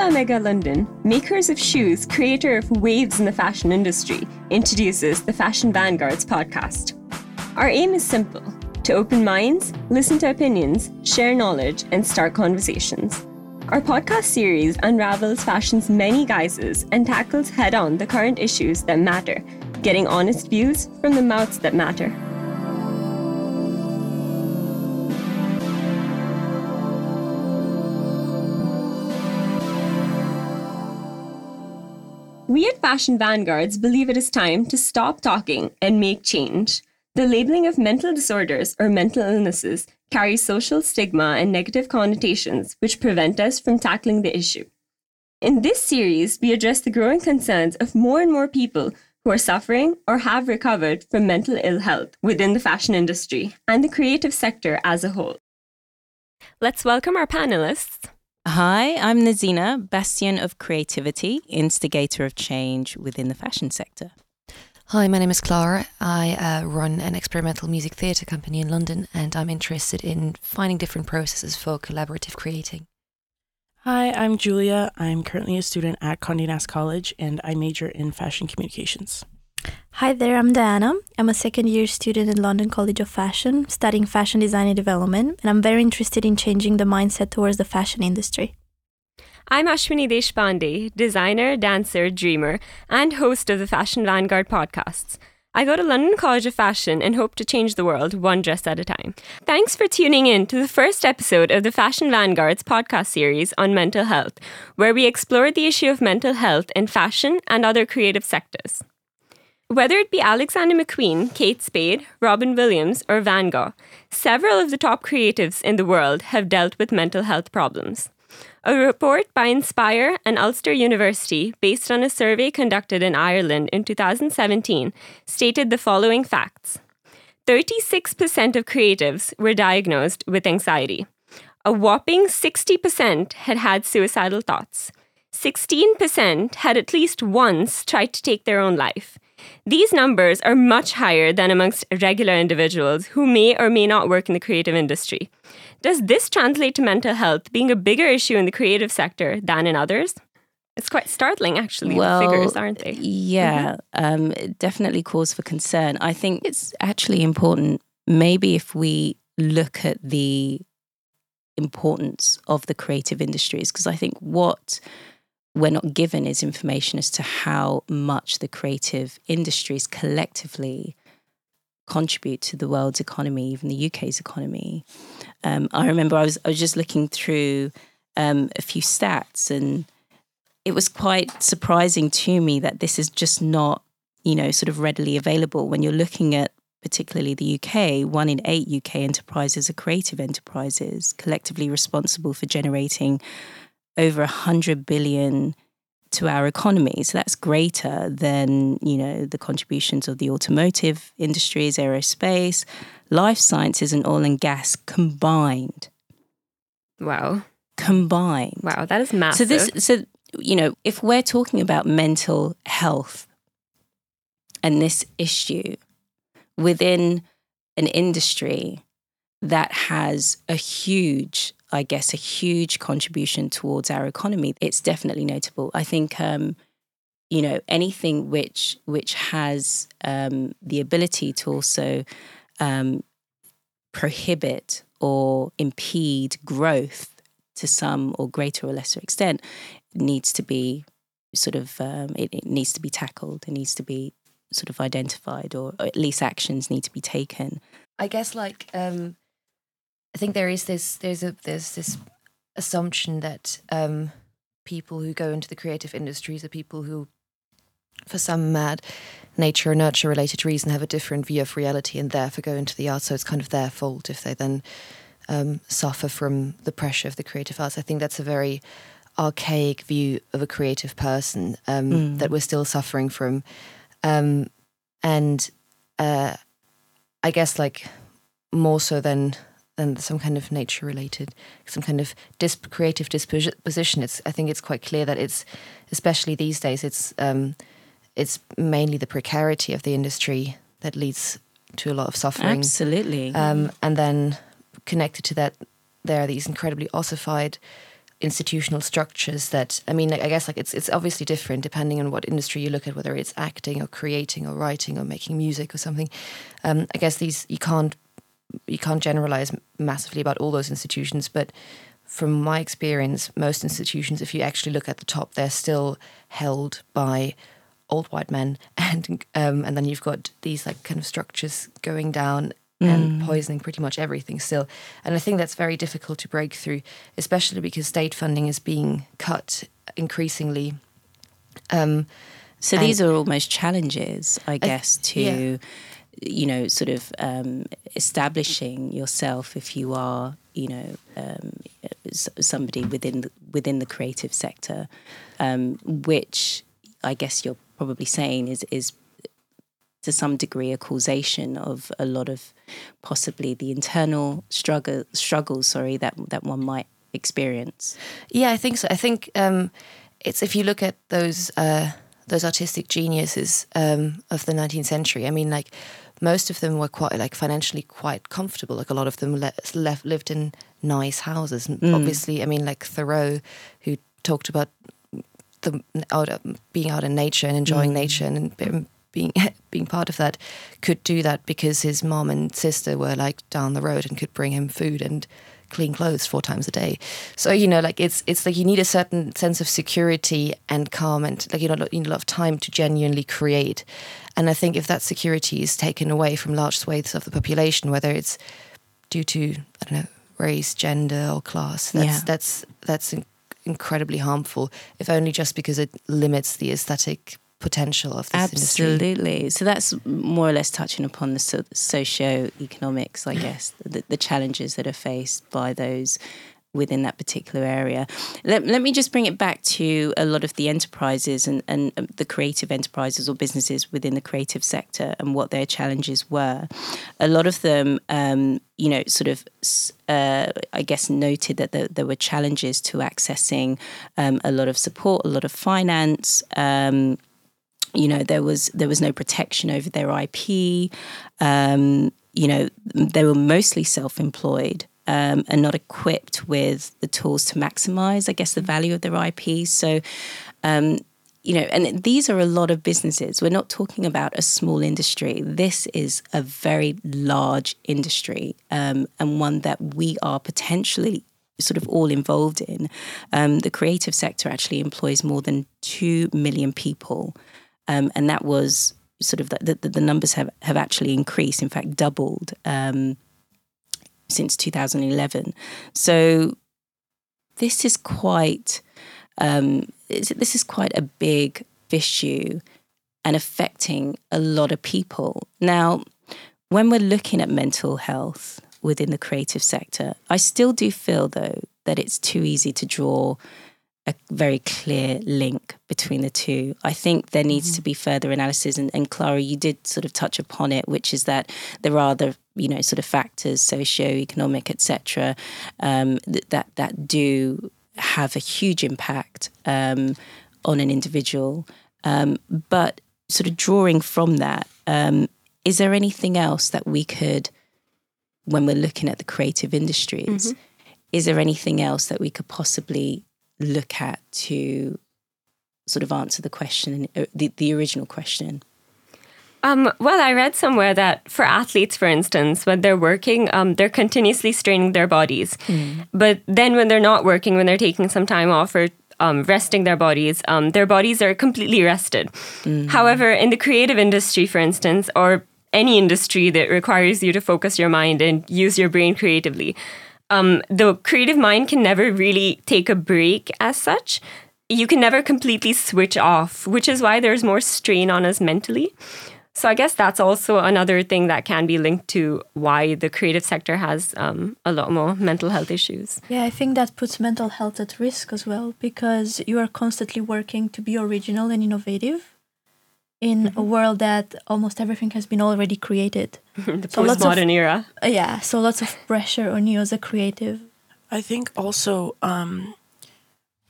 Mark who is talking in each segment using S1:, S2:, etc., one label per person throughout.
S1: Omega London, makers of shoes, creator of waves in the fashion industry, introduces the Fashion Vanguards podcast. Our aim is simple to open minds, listen to opinions, share knowledge, and start conversations. Our podcast series unravels fashion's many guises and tackles head on the current issues that matter, getting honest views from the mouths that matter. We at Fashion Vanguards believe it is time to stop talking and make change. The labeling of mental disorders or mental illnesses carries social stigma and negative connotations which prevent us from tackling the issue. In this series, we address the growing concerns of more and more people who are suffering or have recovered from mental ill health within the fashion industry and the creative sector as a whole. Let's welcome our panelists.
S2: Hi, I'm Nazina, bastion of creativity, instigator of change within the fashion sector.
S3: Hi, my name is Clara. I uh, run an experimental music theatre company in London and I'm interested in finding different processes for collaborative creating.
S4: Hi, I'm Julia. I'm currently a student at Condé Nast College and I major in fashion communications.
S5: Hi there, I'm Diana. I'm a second year student at London College of Fashion, studying fashion design and development, and I'm very interested in changing the mindset towards the fashion industry.
S1: I'm Ashwini Deshpande, designer, dancer, dreamer, and host of the Fashion Vanguard podcasts. I go to London College of Fashion and hope to change the world one dress at a time. Thanks for tuning in to the first episode of the Fashion Vanguard's podcast series on mental health, where we explore the issue of mental health in fashion and other creative sectors. Whether it be Alexander McQueen, Kate Spade, Robin Williams, or Van Gogh, several of the top creatives in the world have dealt with mental health problems. A report by Inspire and Ulster University, based on a survey conducted in Ireland in 2017, stated the following facts 36% of creatives were diagnosed with anxiety. A whopping 60% had had suicidal thoughts. 16% had at least once tried to take their own life. These numbers are much higher than amongst regular individuals who may or may not work in the creative industry. Does this translate to mental health being a bigger issue in the creative sector than in others? It's quite startling, actually,
S2: well,
S1: the figures, aren't they?
S2: Yeah, mm-hmm. um, definitely cause for concern. I think it's actually important, maybe if we look at the importance of the creative industries, because I think what we're not given is information as to how much the creative industries collectively contribute to the world's economy, even the UK's economy. Um, I remember I was I was just looking through um, a few stats, and it was quite surprising to me that this is just not you know sort of readily available when you're looking at particularly the UK. One in eight UK enterprises are creative enterprises, collectively responsible for generating over 100 billion to our economy. So that's greater than, you know, the contributions of the automotive industries, aerospace, life sciences and oil and gas combined.
S1: Wow.
S2: Combined.
S1: Wow, that is massive.
S2: So this so you know, if we're talking about mental health and this issue within an industry that has a huge I guess, a huge contribution towards our economy. It's definitely notable. I think, um, you know, anything which which has um, the ability to also um, prohibit or impede growth to some or greater or lesser extent needs to be sort of um, it, it, needs to be tackled. It needs to be sort of identified, or, or at least actions need to be taken.
S3: I guess like um, I think there is this there's a there's this assumption that um, people who go into the creative industries are people who, for some mad nature or nurture related reason, have a different view of reality and therefore go into the arts. So it's kind of their fault if they then um, suffer from the pressure of the creative arts. I think that's a very archaic view of a creative person um, mm. that we're still suffering from, um, and uh, I guess like more so than than some kind of nature related, some kind of disp- creative disposition. It's I think it's quite clear that it's especially these days it's um, it's mainly the precarity of the industry that leads to a lot of suffering.
S2: Absolutely,
S3: um, and then connected to that, there are these incredibly ossified institutional structures that I mean, I guess like it's it's obviously different depending on what industry you look at, whether it's acting or creating or writing or making music or something. Um, I guess these you can't you can't generalize massively about all those institutions, but from my experience, most institutions, if you actually look at the top, they're still held by old white men, and um, and then you've got these like kind of structures going down and poisoning pretty much everything still. And I think that's very difficult to break through, especially because state funding is being cut increasingly. Um,
S2: So these are almost challenges, I guess, to
S3: yeah.
S2: You know, sort of um, establishing yourself if you are, you know, um, somebody within the, within the creative sector, um, which I guess you're probably saying is is to some degree a causation of a lot of possibly the internal struggle struggles. Sorry, that that one might experience.
S3: Yeah, I think so. I think um, it's if you look at those uh, those artistic geniuses um, of the 19th century. I mean, like most of them were quite like financially quite comfortable. Like a lot of them le- left lived in nice houses. And Obviously, I mean, like Thoreau, who talked about the out being out in nature and enjoying nature and be- being being part of that, could do that because his mom and sister were like down the road and could bring him food and clean clothes four times a day. So you know, like it's it's like you need a certain sense of security and calm and like you know you need a lot of time to genuinely create. And I think if that security is taken away from large swathes of the population, whether it's due to I don't know race, gender, or class, that's
S2: Yeah.
S3: that's that's in- incredibly harmful. If only just because it limits the aesthetic potential of this industry.
S2: Absolutely. So that's more or less touching upon the so- socio-economics, I guess, the, the challenges that are faced by those within that particular area. Let, let me just bring it back to a lot of the enterprises and, and um, the creative enterprises or businesses within the creative sector and what their challenges were. A lot of them, um, you know, sort of, uh, I guess, noted that there, there were challenges to accessing um, a lot of support, a lot of finance. Um, you know there was there was no protection over their IP. Um, you know they were mostly self-employed um, and not equipped with the tools to maximize, I guess, the value of their IP. So. Um, you know, and these are a lot of businesses. We're not talking about a small industry. This is a very large industry um, and one that we are potentially sort of all involved in. Um, the creative sector actually employs more than 2 million people. Um, and that was sort of the, the, the numbers have, have actually increased, in fact, doubled um, since 2011. So this is quite um, this is quite a big issue and affecting a lot of people. Now, when we're looking at mental health within the creative sector, I still do feel though that it's too easy to draw a very clear link between the two. I think there needs to be further analysis, and, and Clara, you did sort of touch upon it, which is that there are the you know, sort of factors, socio-economic, etc., um, th- that that do have a huge impact um, on an individual. Um, but sort of drawing from that, um, is there anything else that we could, when we're looking at the creative industries, is there anything else that we could possibly look at to sort of answer the question, uh, the, the original question?
S1: Um, well, I read somewhere that for athletes, for instance, when they're working, um, they're continuously straining their bodies. But then when they're not working, when they're taking some time off or um, resting their bodies, um, their bodies are completely rested. However, in the creative industry, for instance, or any industry that requires you to focus your mind and use your brain creatively, um, the creative mind can never really take a break as such. You can never completely switch off, which is why there's more strain on us mentally. So I guess that's also another thing that can be linked to why the creative sector has um, a lot more mental health issues.
S5: Yeah, I think that puts mental health at risk as well because you are constantly working to be original and innovative in a world that almost everything has been already created.
S1: the
S5: So lots of-
S1: era.
S5: Yeah, so lots of pressure on you as a creative.
S4: I think also um,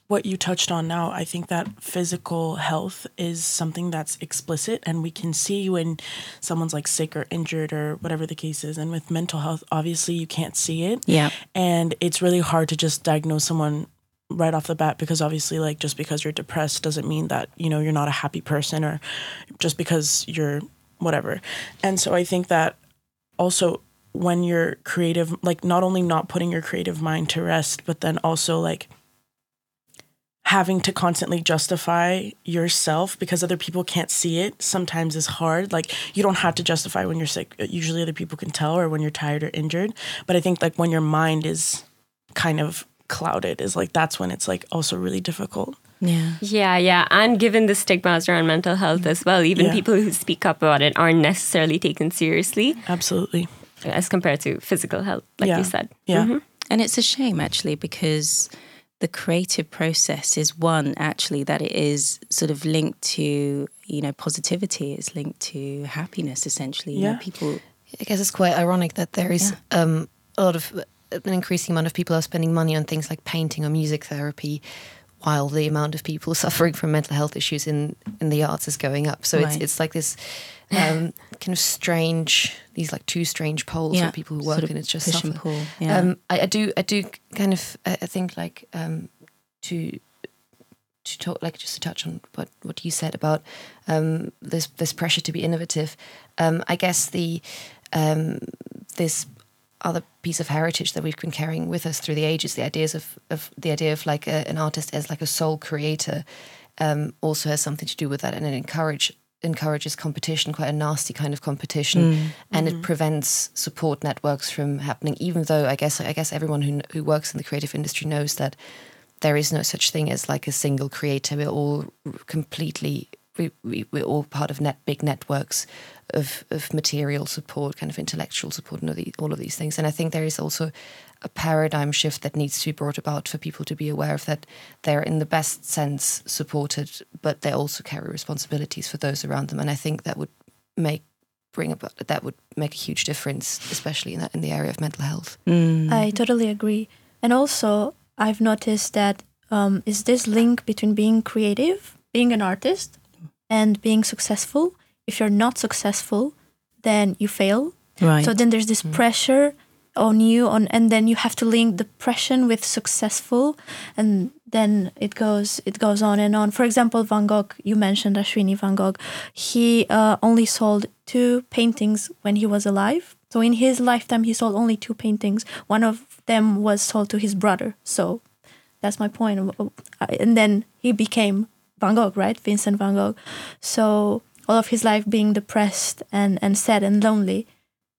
S4: what you touched on now, I think that physical health is something that's explicit and we can see when someone's like sick or injured or whatever the case is. And with mental health, obviously you can't see it.
S2: Yeah.
S4: And it's really hard to just diagnose someone right off the bat because obviously like just because you're depressed doesn't mean that you know you're not a happy person or just because you're whatever. And so i think that also when you're creative like not only not putting your creative mind to rest but then also like having to constantly justify yourself because other people can't see it sometimes is hard. Like you don't have to justify when you're sick. Usually other people can tell or when you're tired or injured. But i think like when your mind is kind of clouded is like that's when it's like also really difficult
S2: Yeah.
S1: Yeah, yeah. And given the stigmas around mental health as well, even
S4: Yeah.
S1: people who speak up about it aren't necessarily taken seriously
S4: absolutely
S1: as compared to physical health, like
S4: Yeah.
S1: you said.
S4: yeah
S1: Mhm.
S2: And it's a shame actually because the creative process is one actually that it is sort of linked to, you know, positivity, it's linked to happiness essentially. You know,
S4: Yeah.
S2: people
S3: I guess it's quite ironic that there is um, a lot of an increasing amount of people are spending money on things like painting or music therapy, while the amount of people suffering from mental health issues in in the arts is going up. So
S2: Right.
S3: it's it's like this um, kind of strange these like two strange poles
S2: Yeah,
S3: where people who
S2: sort
S3: work
S2: of
S3: and it's just
S2: push
S3: suffer.
S2: and pull. Yeah.
S3: Um, I, I do, I do kind of, I, I think like um, to to talk, like just to touch on what what you said about um, this this pressure to be innovative. Um, I guess the um, this other piece of heritage that we've been carrying with us through the ages, the ideas of, of the idea of like a, an artist as like a sole creator, um, also has something to do with that, and it encourage encourages competition, quite a nasty kind of competition, and it prevents support networks from happening. Even though I guess I guess everyone who who works in the creative industry knows that there is no such thing as like a single creator. We're all completely we, we we're all part of net big networks of of material support, kind of intellectual support, and all, the, all of these things. And I think there is also a paradigm shift that needs to be brought about for people to be aware of that they're in the best sense supported, but they also carry responsibilities for those around them. And I think that would make bring about that would make a huge difference, especially in that in the area of mental health.
S2: Mm.
S5: I totally agree. And also, I've noticed that um, is this link between being creative, being an artist, and being successful. If you're not successful, then you fail.
S2: right.
S5: So then there's this pressure on you on and then you have to link depression with successful and then it goes it goes on and on. For example, Van Gogh, you mentioned Ashwini Van Gogh. He uh, only sold two paintings when he was alive. So in his lifetime he sold only two paintings. One of them was sold to his brother. So that's my point. And then he became Van Gogh, right? Vincent Van Gogh. So all of his life being depressed and, and sad and lonely,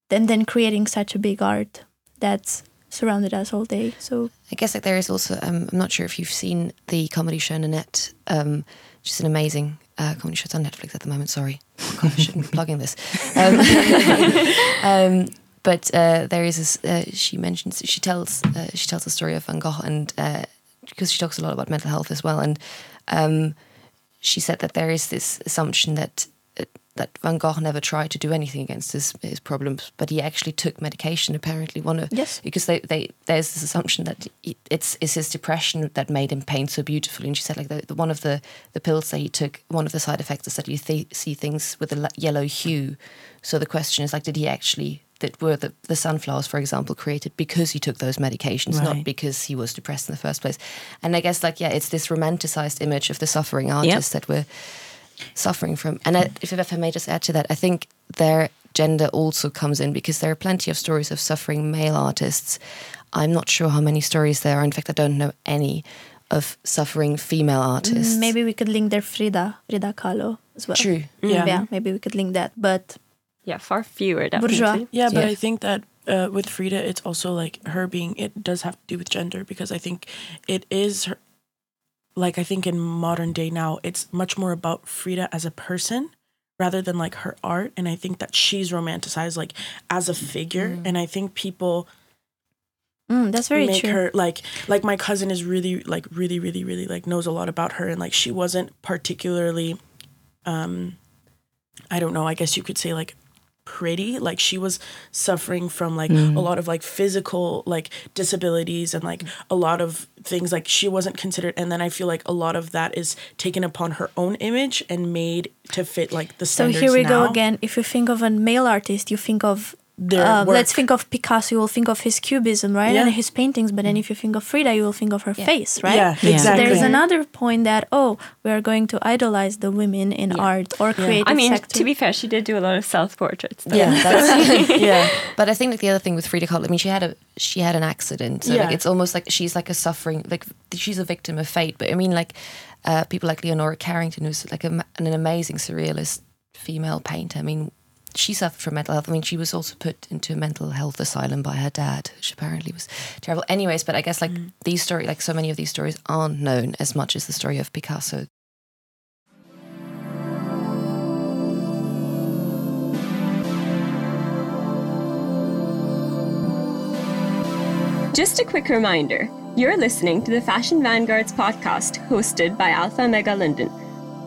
S5: and then creating such a big art that's surrounded us all day. So
S3: I guess like there is also um, I'm not sure if you've seen the comedy show Nanette, um, which is an amazing uh, comedy show. It's on Netflix at the moment. Sorry, God, I shouldn't be plugging this. Um, um, but uh, there is. Uh, she mentions she tells uh, she tells the story of Van Gogh and uh, because she talks a lot about mental health as well and um, she said that there is this assumption that uh, that Van Gogh never tried to do anything against his his problems, but he actually took medication. Apparently, one of
S5: Yes.
S3: because they, they there's this assumption that he- it's it's his depression that made him paint so beautifully. And she said like the, the one of the the pills that he took, one of the side effects is that you th- see things with a yellow hue. So the question is like, did he actually? That were the, the sunflowers, for example, created because he took those medications,
S2: Right.
S3: not because he was depressed in the first place. And I guess, like, yeah, it's this romanticized image of the suffering artist that we're suffering from. And I, if, if I may just add to that, I think their gender also comes in because there are plenty of stories of suffering male artists. I'm not sure how many stories there are. In fact, I don't know any of suffering female artists.
S5: maybe we could link their Frida, Frida Kahlo as well.
S3: True. Mm.
S4: Yeah.
S5: Yeah, maybe we could link that. But
S1: Yeah, far fewer, definitely.
S5: Bourgeois.
S4: Yeah, but
S3: Yeah.
S4: I think that uh, with Frida, it's also like her being, it does have to do with gender because I think it is her, like, I think in modern day now, it's much more about Frida as a person rather than like her art. And I think that she's romanticized like as a figure. And I think people
S5: mm, that's very
S4: make
S5: true.
S4: her like like my cousin is really like really really really like knows a lot about her and like she wasn't particularly um i don't know i guess you could say like pretty. Like she was suffering from like mm. a lot of like physical like disabilities and like a lot of things like she wasn't considered. And then i feel like a lot of that is taken upon her own image and made to fit like the
S5: So here we go again. If you think of a male artist, you think of
S4: their
S5: uh,
S4: work.
S5: let's think of Picasso. You will think of his cubism, right,
S4: Yeah.
S5: and his paintings. But then if you think of Frida, you will think of her
S3: Yeah.
S5: face, right?
S4: Yeah,
S2: Yeah.
S5: So
S4: exactly.
S5: there's another point that oh, we are going to idolize the women in art or creative
S1: I mean,
S5: sector.
S1: to be fair, she did do a lot of self portraits.
S3: Yeah, that's,
S4: yeah.
S3: But I think like the other thing with Frida Kahlo, I mean, she had a she had an accident, so
S4: Yeah.
S3: like it's almost like she's like a suffering, like she's a victim of fate. But I mean, like uh, people like Leonora Carrington, who's like a, an amazing surrealist female painter. I mean, she suffered from mental health. I mean, she was also put into a mental health asylum by her dad, which apparently was terrible. Anyways, but I guess like mm. these stories, like so many of these stories, aren't known as much as the story of Picasso.
S1: Just a quick reminder you're listening to the Fashion Vanguards podcast hosted by Alpha Omega London.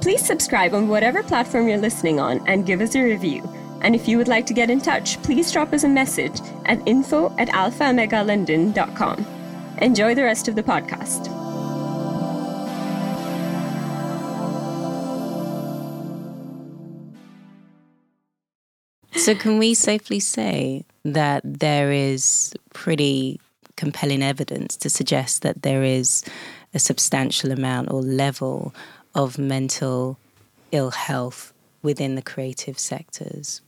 S1: Please subscribe on whatever platform you're listening on and give us a review. And if you would like to get in touch, please drop us a message at info at alphaomegalondon.com. Enjoy the rest of the podcast.
S2: So, can we safely say that there is pretty compelling evidence to suggest that there is a substantial amount or level of mental ill health within the creative sectors?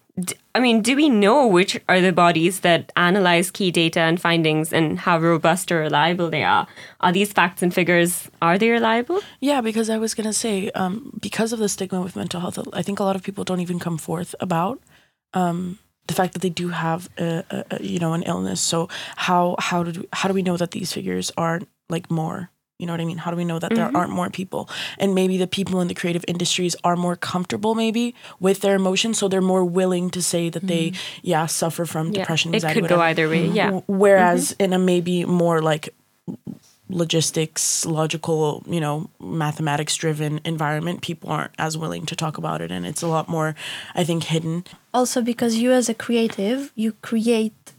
S1: I mean, do we know which are the bodies that analyze key data and findings and how robust or reliable they are? Are these facts and figures, are they reliable?
S4: Yeah, because I was gonna say, um, because of the stigma with mental health, I think a lot of people don't even come forth about um, the fact that they do have, a, a, a, you know, an illness. So how how do how do we know that these figures aren't like more? You know what I mean? How do we know that there mm-hmm. aren't more people? And maybe the people in the creative industries are more comfortable, maybe with their emotions, so they're more willing to say that they, mm-hmm. yeah, suffer from
S1: Yeah,
S4: depression,
S1: it
S4: anxiety,
S1: could go
S4: whatever.
S1: either way. Yeah.
S4: W- Whereas mm-hmm. in a maybe more like logistics, logical, you know, mathematics driven environment, people aren't as willing to talk about it. And it's a lot more, I think, hidden.
S5: also because you as a creative you create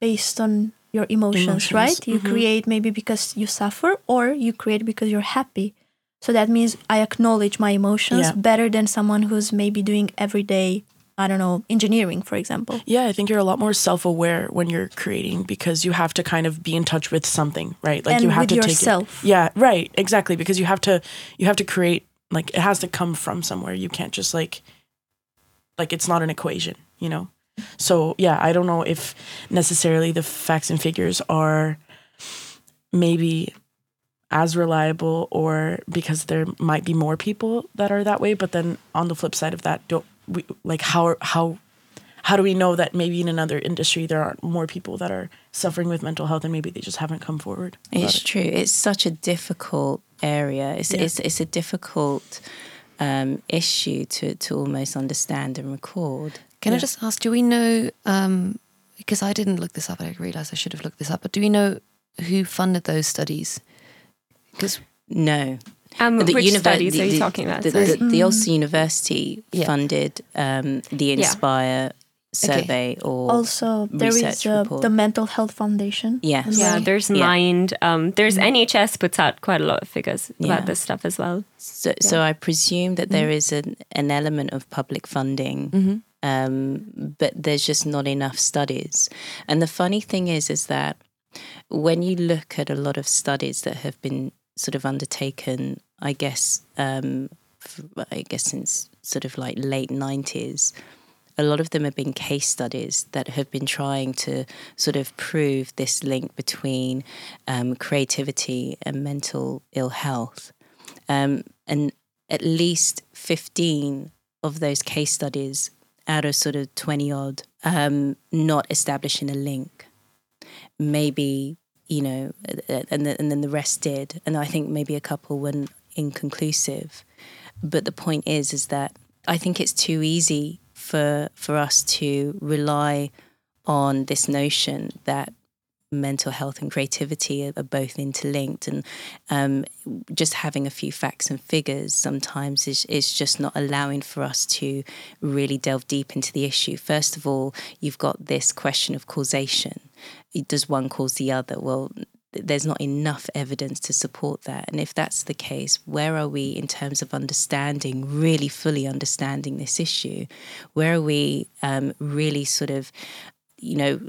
S5: based on your emotions,
S4: Emotions,
S5: right you
S4: mhm.
S5: create maybe because you suffer or you create because you're happy so that means i acknowledge my emotions
S4: Yeah.
S5: better than someone who's maybe doing everyday i don't know engineering for example
S4: Yeah, I think you're a lot more self aware when you're creating because you have to kind of be in touch with something, right? Like
S5: And
S4: you have to
S5: yourself.
S4: take it. Yeah, right, exactly. Because you have to you have to create like it has to come from somewhere. You can't just like like it's not an equation, you know? So yeah, I don't know if necessarily the facts and figures are maybe as reliable or because there might be more people that are that way but then on the flip side of that don't we like how how how do we know that maybe in another industry there aren't more people that are suffering with mental health and maybe they just haven't come forward
S2: It's
S4: it?
S2: true. It's such a difficult area. It's
S4: Yeah.
S2: it's, it's a difficult um, issue to to almost understand and record.
S3: Can I just ask, do we know, um, because I didn't look this up, I realized I should have looked this up, but do we know who funded those studies? Because
S2: No,
S1: Um, which
S2: univer-
S1: studies
S2: the-
S1: are you
S2: the-
S1: talking about?
S2: The,
S1: Sorry.
S2: the, the Ulster University
S3: Yeah.
S2: funded um, the Inspire survey or
S5: also there is
S2: research
S5: uh,
S2: report.
S5: the mental health foundation
S2: yes,
S1: yeah, there's
S2: Yeah.
S1: Mind. Um, there's NHS puts out quite a lot of figures
S2: Yeah.
S1: about this stuff as well.
S2: So, so I presume that there is an, an element of public funding, um, but there's just not enough studies. And the funny thing is, is that when you look at a lot of studies that have been sort of undertaken, I guess, um, I guess since sort of like late nineties. A lot of them have been case studies that have been trying to sort of prove this link between um, creativity and mental ill health um, and at least 15 of those case studies out of sort of 20 odd um, not establishing a link. Maybe you know and, the, and then the rest did. And i think maybe a couple were inconclusive. But the point is is that i think it's too easy for for us to rely on this notion that mental health and creativity are, both interlinked and um, just having a few facts and figures sometimes is, is just not allowing for us to really delve deep into the issue first of all you've got this question of causation does one cause the other well there's not enough evidence to support that. And if that's the case, where are we in terms of understanding, really fully understanding this issue? Where are we um, really sort of you know,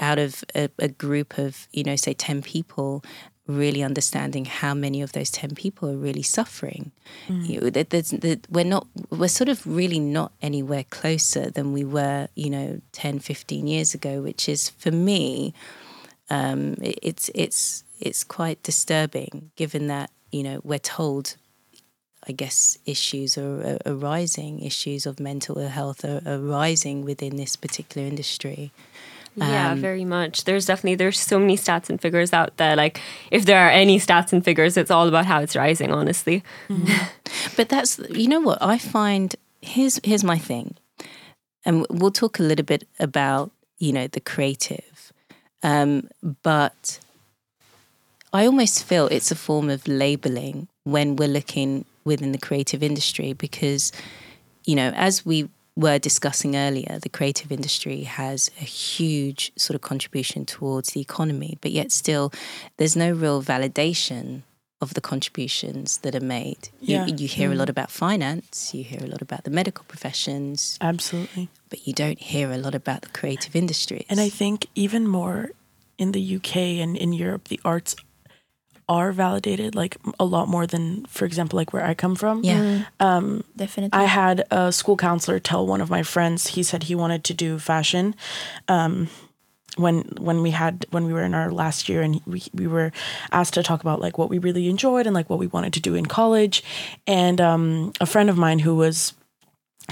S2: out of a, a group of, you know, say 10 people, really understanding how many of those 10 people are really suffering. Mm. You know, we're not, we're sort of really not anywhere closer than we were, you know, 10, 15 years ago, which is for me, um, it's, it's, it's quite disturbing given that, you know, we're told I guess issues are, arising, issues of mental health are arising within this particular industry.
S1: Yeah, um, very much. There's definitely there's so many stats and figures out there. Like if there are any stats and figures, it's all about how it's rising. Honestly,
S2: mm-hmm. but that's you know what I find. Here's here's my thing, and we'll talk a little bit about you know the creative, um, but I almost feel it's a form of labeling when we're looking within the creative industry because you know as we were discussing earlier, the creative industry has a huge sort of contribution towards the economy, but yet still there's no real validation of the contributions that are made. Yeah. You, you hear mm. a lot about finance, you hear a lot about the medical professions.
S4: Absolutely.
S2: But you don't hear a lot about the creative industries.
S4: And I think even more in the UK and in Europe, the arts are validated like a lot more than for example like where i come from.
S2: Yeah. Mm.
S5: um, definitely.
S4: I had a school counselor tell one of my friends he said he wanted to do fashion um, when when we had when we were in our last year and we, we were asked to talk about like what we really enjoyed and like what we wanted to do in college. And um, a friend of mine who was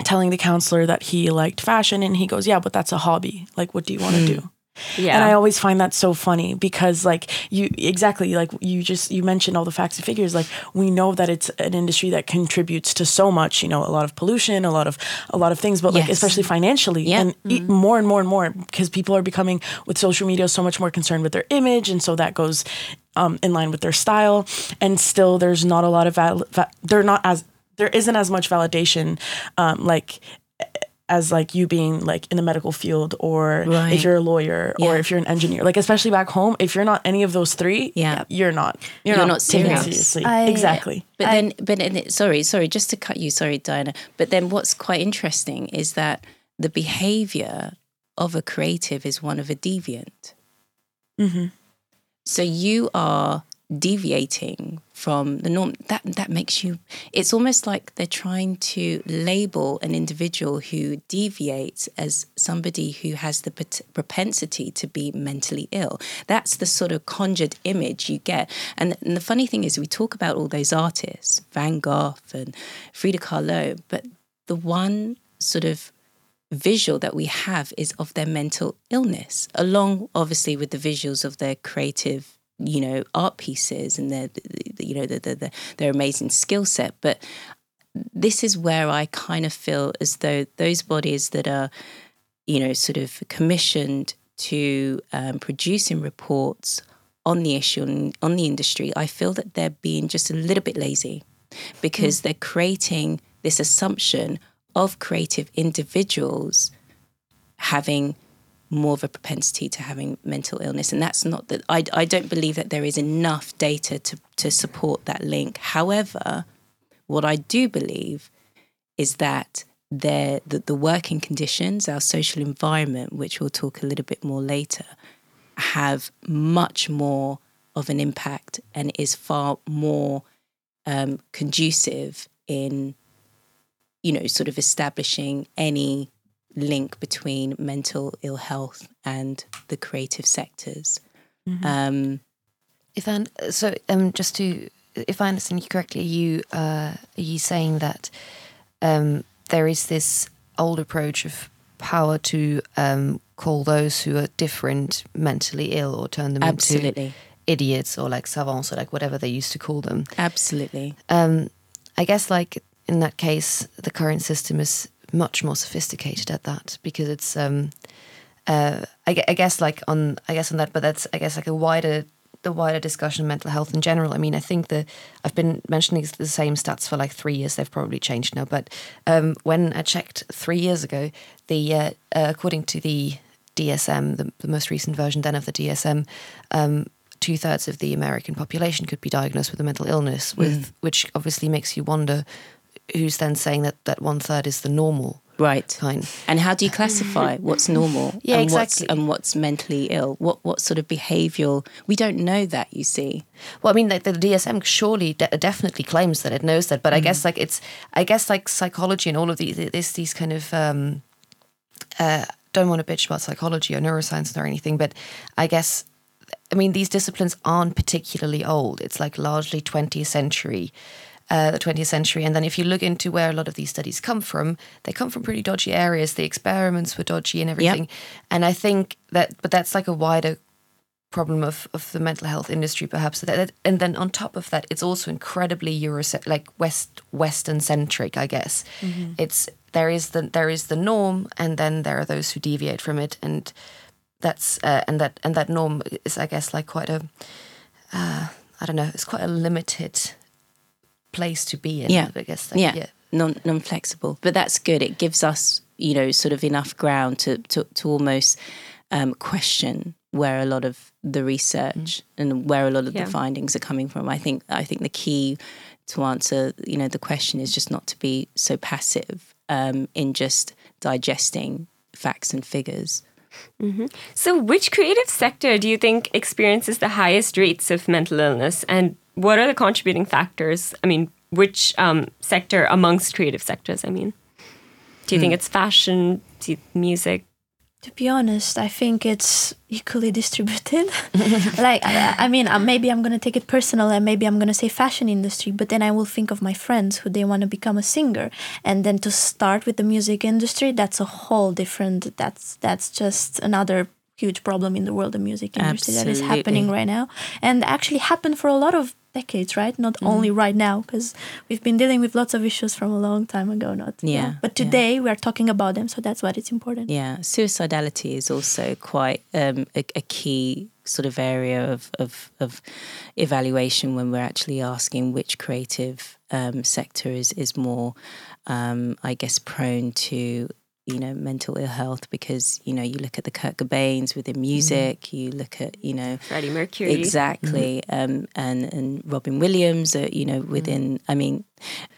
S4: telling the counselor that he liked fashion and he goes yeah but that's a hobby. Like what do you want to mm. do yeah. And I always find that so funny because like you exactly like you just you mentioned all the facts and figures like we know that it's an industry that contributes to so much, you know, a lot of pollution, a lot of a lot of things, but like yes. especially financially yeah. and mm-hmm. more and more and more because people are becoming with social media so much more concerned with their image and so that goes um, in line with their style and still there's not a lot of val- va- they're not as there isn't as much validation um, like as like you being like in the medical field or right. if you're a lawyer yeah. or if you're an engineer like especially back home if you're not any of those three
S2: yeah
S4: you're not you're,
S2: you're not,
S4: not
S2: serious.
S4: seriously I, exactly
S2: but I, then but then, sorry sorry just to cut you sorry Diana but then what's quite interesting is that the behavior of a creative is one of a deviant mm-hmm. so you are deviating from the norm that that makes you it's almost like they're trying to label an individual who deviates as somebody who has the propensity to be mentally ill. That's the sort of conjured image you get. And, and the funny thing is we talk about all those artists van gogh and frida kahlo but the one sort of visual that we have is of their mental illness along obviously with the visuals of their creative you know art pieces and their you know the, the, the, their amazing skill set but this is where i kind of feel as though those bodies that are you know sort of commissioned to um, producing reports on the issue and on the industry i feel that they're being just a little bit lazy because mm. they're creating this assumption of creative individuals having more of a propensity to having mental illness. And that's not that I, I don't believe that there is enough data to, to support that link. However, what I do believe is that there the, the working conditions, our social environment, which we'll talk a little bit more later, have much more of an impact and is far more um, conducive in, you know, sort of establishing any link between mental ill health and the creative sectors. Mm-hmm. Um,
S3: if I, so, um, just to, if I understand you correctly, you uh, are you saying that um, there is this old approach of power to um, call those who are different mentally ill or turn them
S2: Absolutely.
S3: into idiots or like savants or like whatever they used to call them.
S2: Absolutely.
S3: Um, I guess like in that case, the current system is much more sophisticated at that because it's um uh I, I guess like on I guess on that but that's I guess like a wider the wider discussion of mental health in general. I mean, I think that I've been mentioning the same stats for like three years. They've probably changed now, but um, when I checked three years ago, the uh, uh, according to the DSM, the, the, most recent version then of the DSM, um, two thirds of the American population could be diagnosed with a mental illness, with mm. which obviously makes you wonder who's then saying that that one third is the normal.
S2: Right.
S3: kind.
S2: And how do you classify what's normal
S3: Yeah,
S2: and
S3: exactly.
S2: what's and what's mentally ill? What what sort of behavioural? We don't know that. You see.
S3: Well, I mean, like the DSM surely de- definitely claims that it knows that, but I guess like it's, I guess like psychology and all of these, this these kind of, um, uh, don't want to bitch about psychology or neuroscience or anything, but I guess, I mean, these disciplines aren't particularly old. It's like largely 20th century. Uh, the 20th century, and then if you look into where a lot of these studies come from, they come from pretty dodgy areas. The experiments were dodgy and everything, and I think that, but that's like a wider problem of, of the mental health industry, perhaps. That, that- and then on top of that, it's also incredibly Euro like West Western centric. I guess it's there is the there is the norm, and then there are those who deviate from it, and that's uh, and that and that norm is, I guess, like quite a uh, I don't know, it's quite a limited place to be in.
S2: Yeah.
S3: I guess. Like,
S2: yeah, non non flexible. But that's good. It gives us, you know, sort of enough ground to to, to almost um, question where a lot of the research and where a lot of
S1: Yeah.
S2: the findings are coming from. I think I think the key to answer, you know, the question is just not to be so passive um, in just digesting facts and figures.
S1: So, which creative sector do you think experiences the highest rates of mental illness, and what are the contributing factors? I mean, which um, sector amongst creative sectors? I mean, do you think it's fashion, music?
S5: To be honest, I think it's equally distributed. like, I, mean, uh, maybe I'm gonna take it personal, and maybe I'm gonna say fashion industry, but then I will think of my friends who they want to become a singer, and then to start with the music industry, that's a whole different. That's that's just another huge problem in the world of music industry that is happening right now, and actually happened for a lot of decades, right? Not only right now, because we've been dealing with lots of issues from a long time ago. Not
S2: Yeah,
S5: but
S2: yeah.
S5: today we are talking about them, so that's what it's important.
S2: Yeah, suicidality is also quite um, a, a key sort of area of, of, of evaluation when we're actually asking which creative um, sector is, is more, um, I guess, prone to you know mental ill health because you know you look at the Kurt Cobains within music, you look at you know
S1: Freddie Mercury.
S2: exactly um, and and Robin Williams, uh, you know within I mean,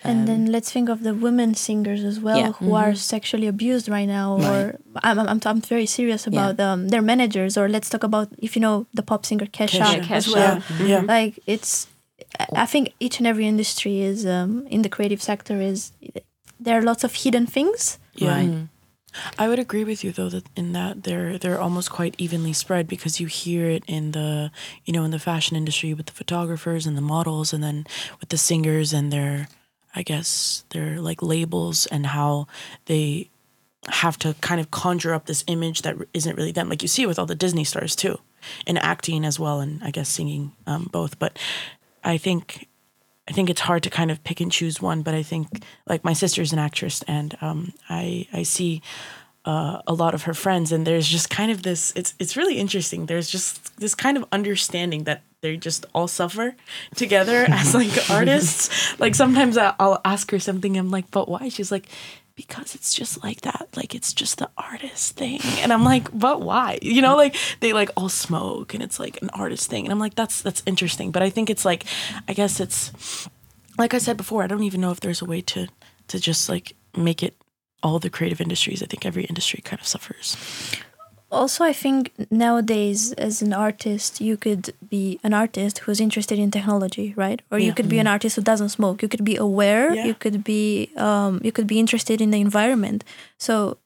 S5: And then let's think of the women singers as well
S2: Um, Yeah.
S5: who are sexually abused right now, or I'm, I'm, I'm very serious about um, their managers. Or let's talk about if you know the pop singer Kesha,
S4: Kesha.
S5: as
S1: Kesha.
S5: well.
S4: Yeah, yeah.
S5: Like it's, I I think each and every industry is um, in the creative sector is there are lots of hidden things.
S4: Yeah.
S2: Right.
S4: I would agree with you though that in that they're they're almost quite evenly spread because you hear it in the you know in the fashion industry with the photographers and the models and then with the singers and their I guess their like labels and how they have to kind of conjure up this image that isn't really them. Like you see it with all the Disney stars too in acting as well and I guess singing um, both. But I think I think it's hard to kind of pick and choose one, but I think like my sister's an actress, and um, I I see uh, a lot of her friends, and there's just kind of this. It's it's really interesting. There's just this kind of understanding that they just all suffer together as like artists. Like sometimes I'll ask her something, I'm like, but why? She's like. Because it's just like that, like it's just the artist thing, and I'm like, but why? You know, like they like all smoke, and it's like an artist thing, and I'm like, that's that's interesting. But I think it's like, I guess it's like I said before, I don't even know if there's a way to to just like make it all the creative industries. I think every industry kind of suffers.
S5: Also, I think nowadays, as an artist, you could be an artist who's interested in technology, right? Or you could be an artist who doesn't smoke. You could be aware.
S4: Yeah.
S5: You could be um, you could be interested in the environment. So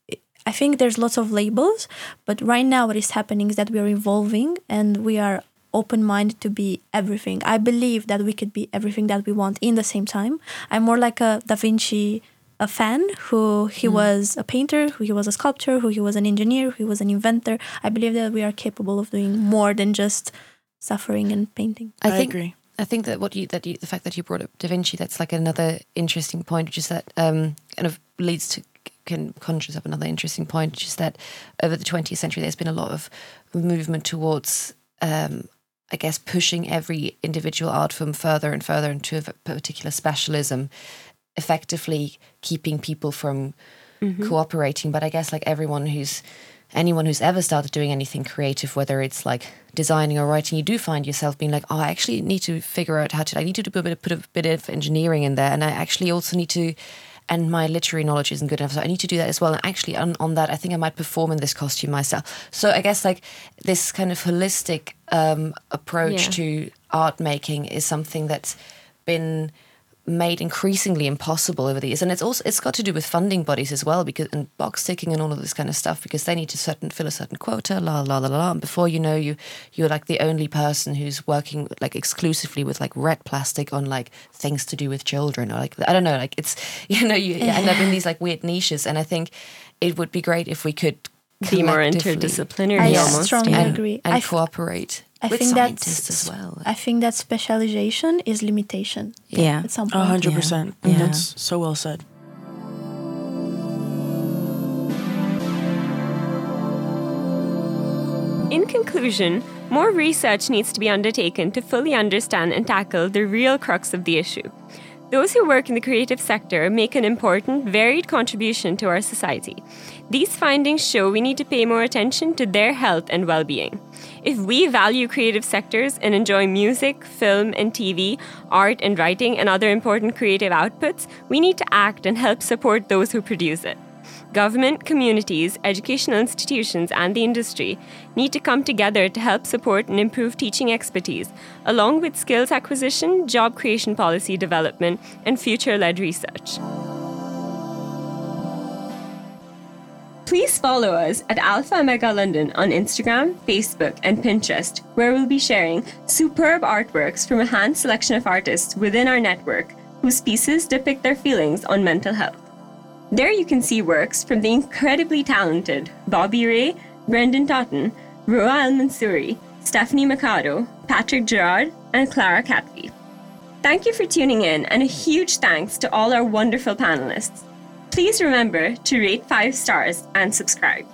S5: I think there's lots of labels, but right now what is happening is that we are evolving and we are open minded to be everything. I believe that we could be everything that we want in the same time. I'm more like a Da Vinci a fan who he was a painter, who he was a sculptor, who he was an engineer, who he was an inventor. I believe that we are capable of doing more than just suffering and painting.
S3: I,
S4: I
S3: think
S4: agree.
S3: I think that what you that you, the fact that you brought up Da Vinci, that's like another interesting point, which is that um, kind of leads to can conjures up another interesting point, which is that over the 20th century, there's been a lot of movement towards, um, I guess, pushing every individual art form further and further into a particular specialism, effectively keeping people from cooperating. But I guess like everyone who's anyone who's ever started doing anything creative, whether it's like designing or writing, you do find yourself being like, oh, I actually need to figure out how to. I need to do a bit, of, put a bit of engineering in there, and I actually also need to and my literary knowledge isn't good enough. So I need to do that as well. And actually, on, on that, I think I might perform in this costume myself. So I guess like this kind of holistic um, approach
S1: Yeah.
S3: to art making is something that's been made increasingly impossible over the years and it's also it's got to do with funding bodies as well because and box ticking and all of this kind of stuff because they need to certain fill a certain quota la la la la la and before you know you you're like the only person who's working like exclusively with like red plastic on like things to do with children or like I don't know like it's you know you end up in these like weird niches and I think it would be great if we could
S1: Be more interdisciplinary
S5: I
S1: almost.
S5: strongly
S1: yeah.
S3: and,
S5: agree.
S3: and
S5: I f-
S3: cooperate
S5: I
S3: with
S5: think
S3: scientists
S5: that's
S3: as well.
S5: I think that specialization is limitation
S2: Yeah.
S5: at some
S4: A
S5: point.
S4: hundred percent.
S2: Yeah.
S4: That's so well said.
S1: In conclusion, more research needs to be undertaken to fully understand and tackle the real crux of the issue. Those who work in the creative sector make an important, varied contribution to our society. These findings show we need to pay more attention to their health and well being. If we value creative sectors and enjoy music, film, and TV, art and writing, and other important creative outputs, we need to act and help support those who produce it. Government, communities, educational institutions, and the industry need to come together to help support and improve teaching expertise, along with skills acquisition, job creation policy development, and future led research. Please follow us at Alpha Omega London on Instagram, Facebook, and Pinterest, where we'll be sharing superb artworks from a hand selection of artists within our network whose pieces depict their feelings on mental health. There you can see works from the incredibly talented Bobby Ray, Brendan Totten, Roa Al Stephanie Mikado, Patrick Gerard, and Clara Catby. Thank you for tuning in, and a huge thanks to all our wonderful panelists. Please remember to rate five stars and subscribe.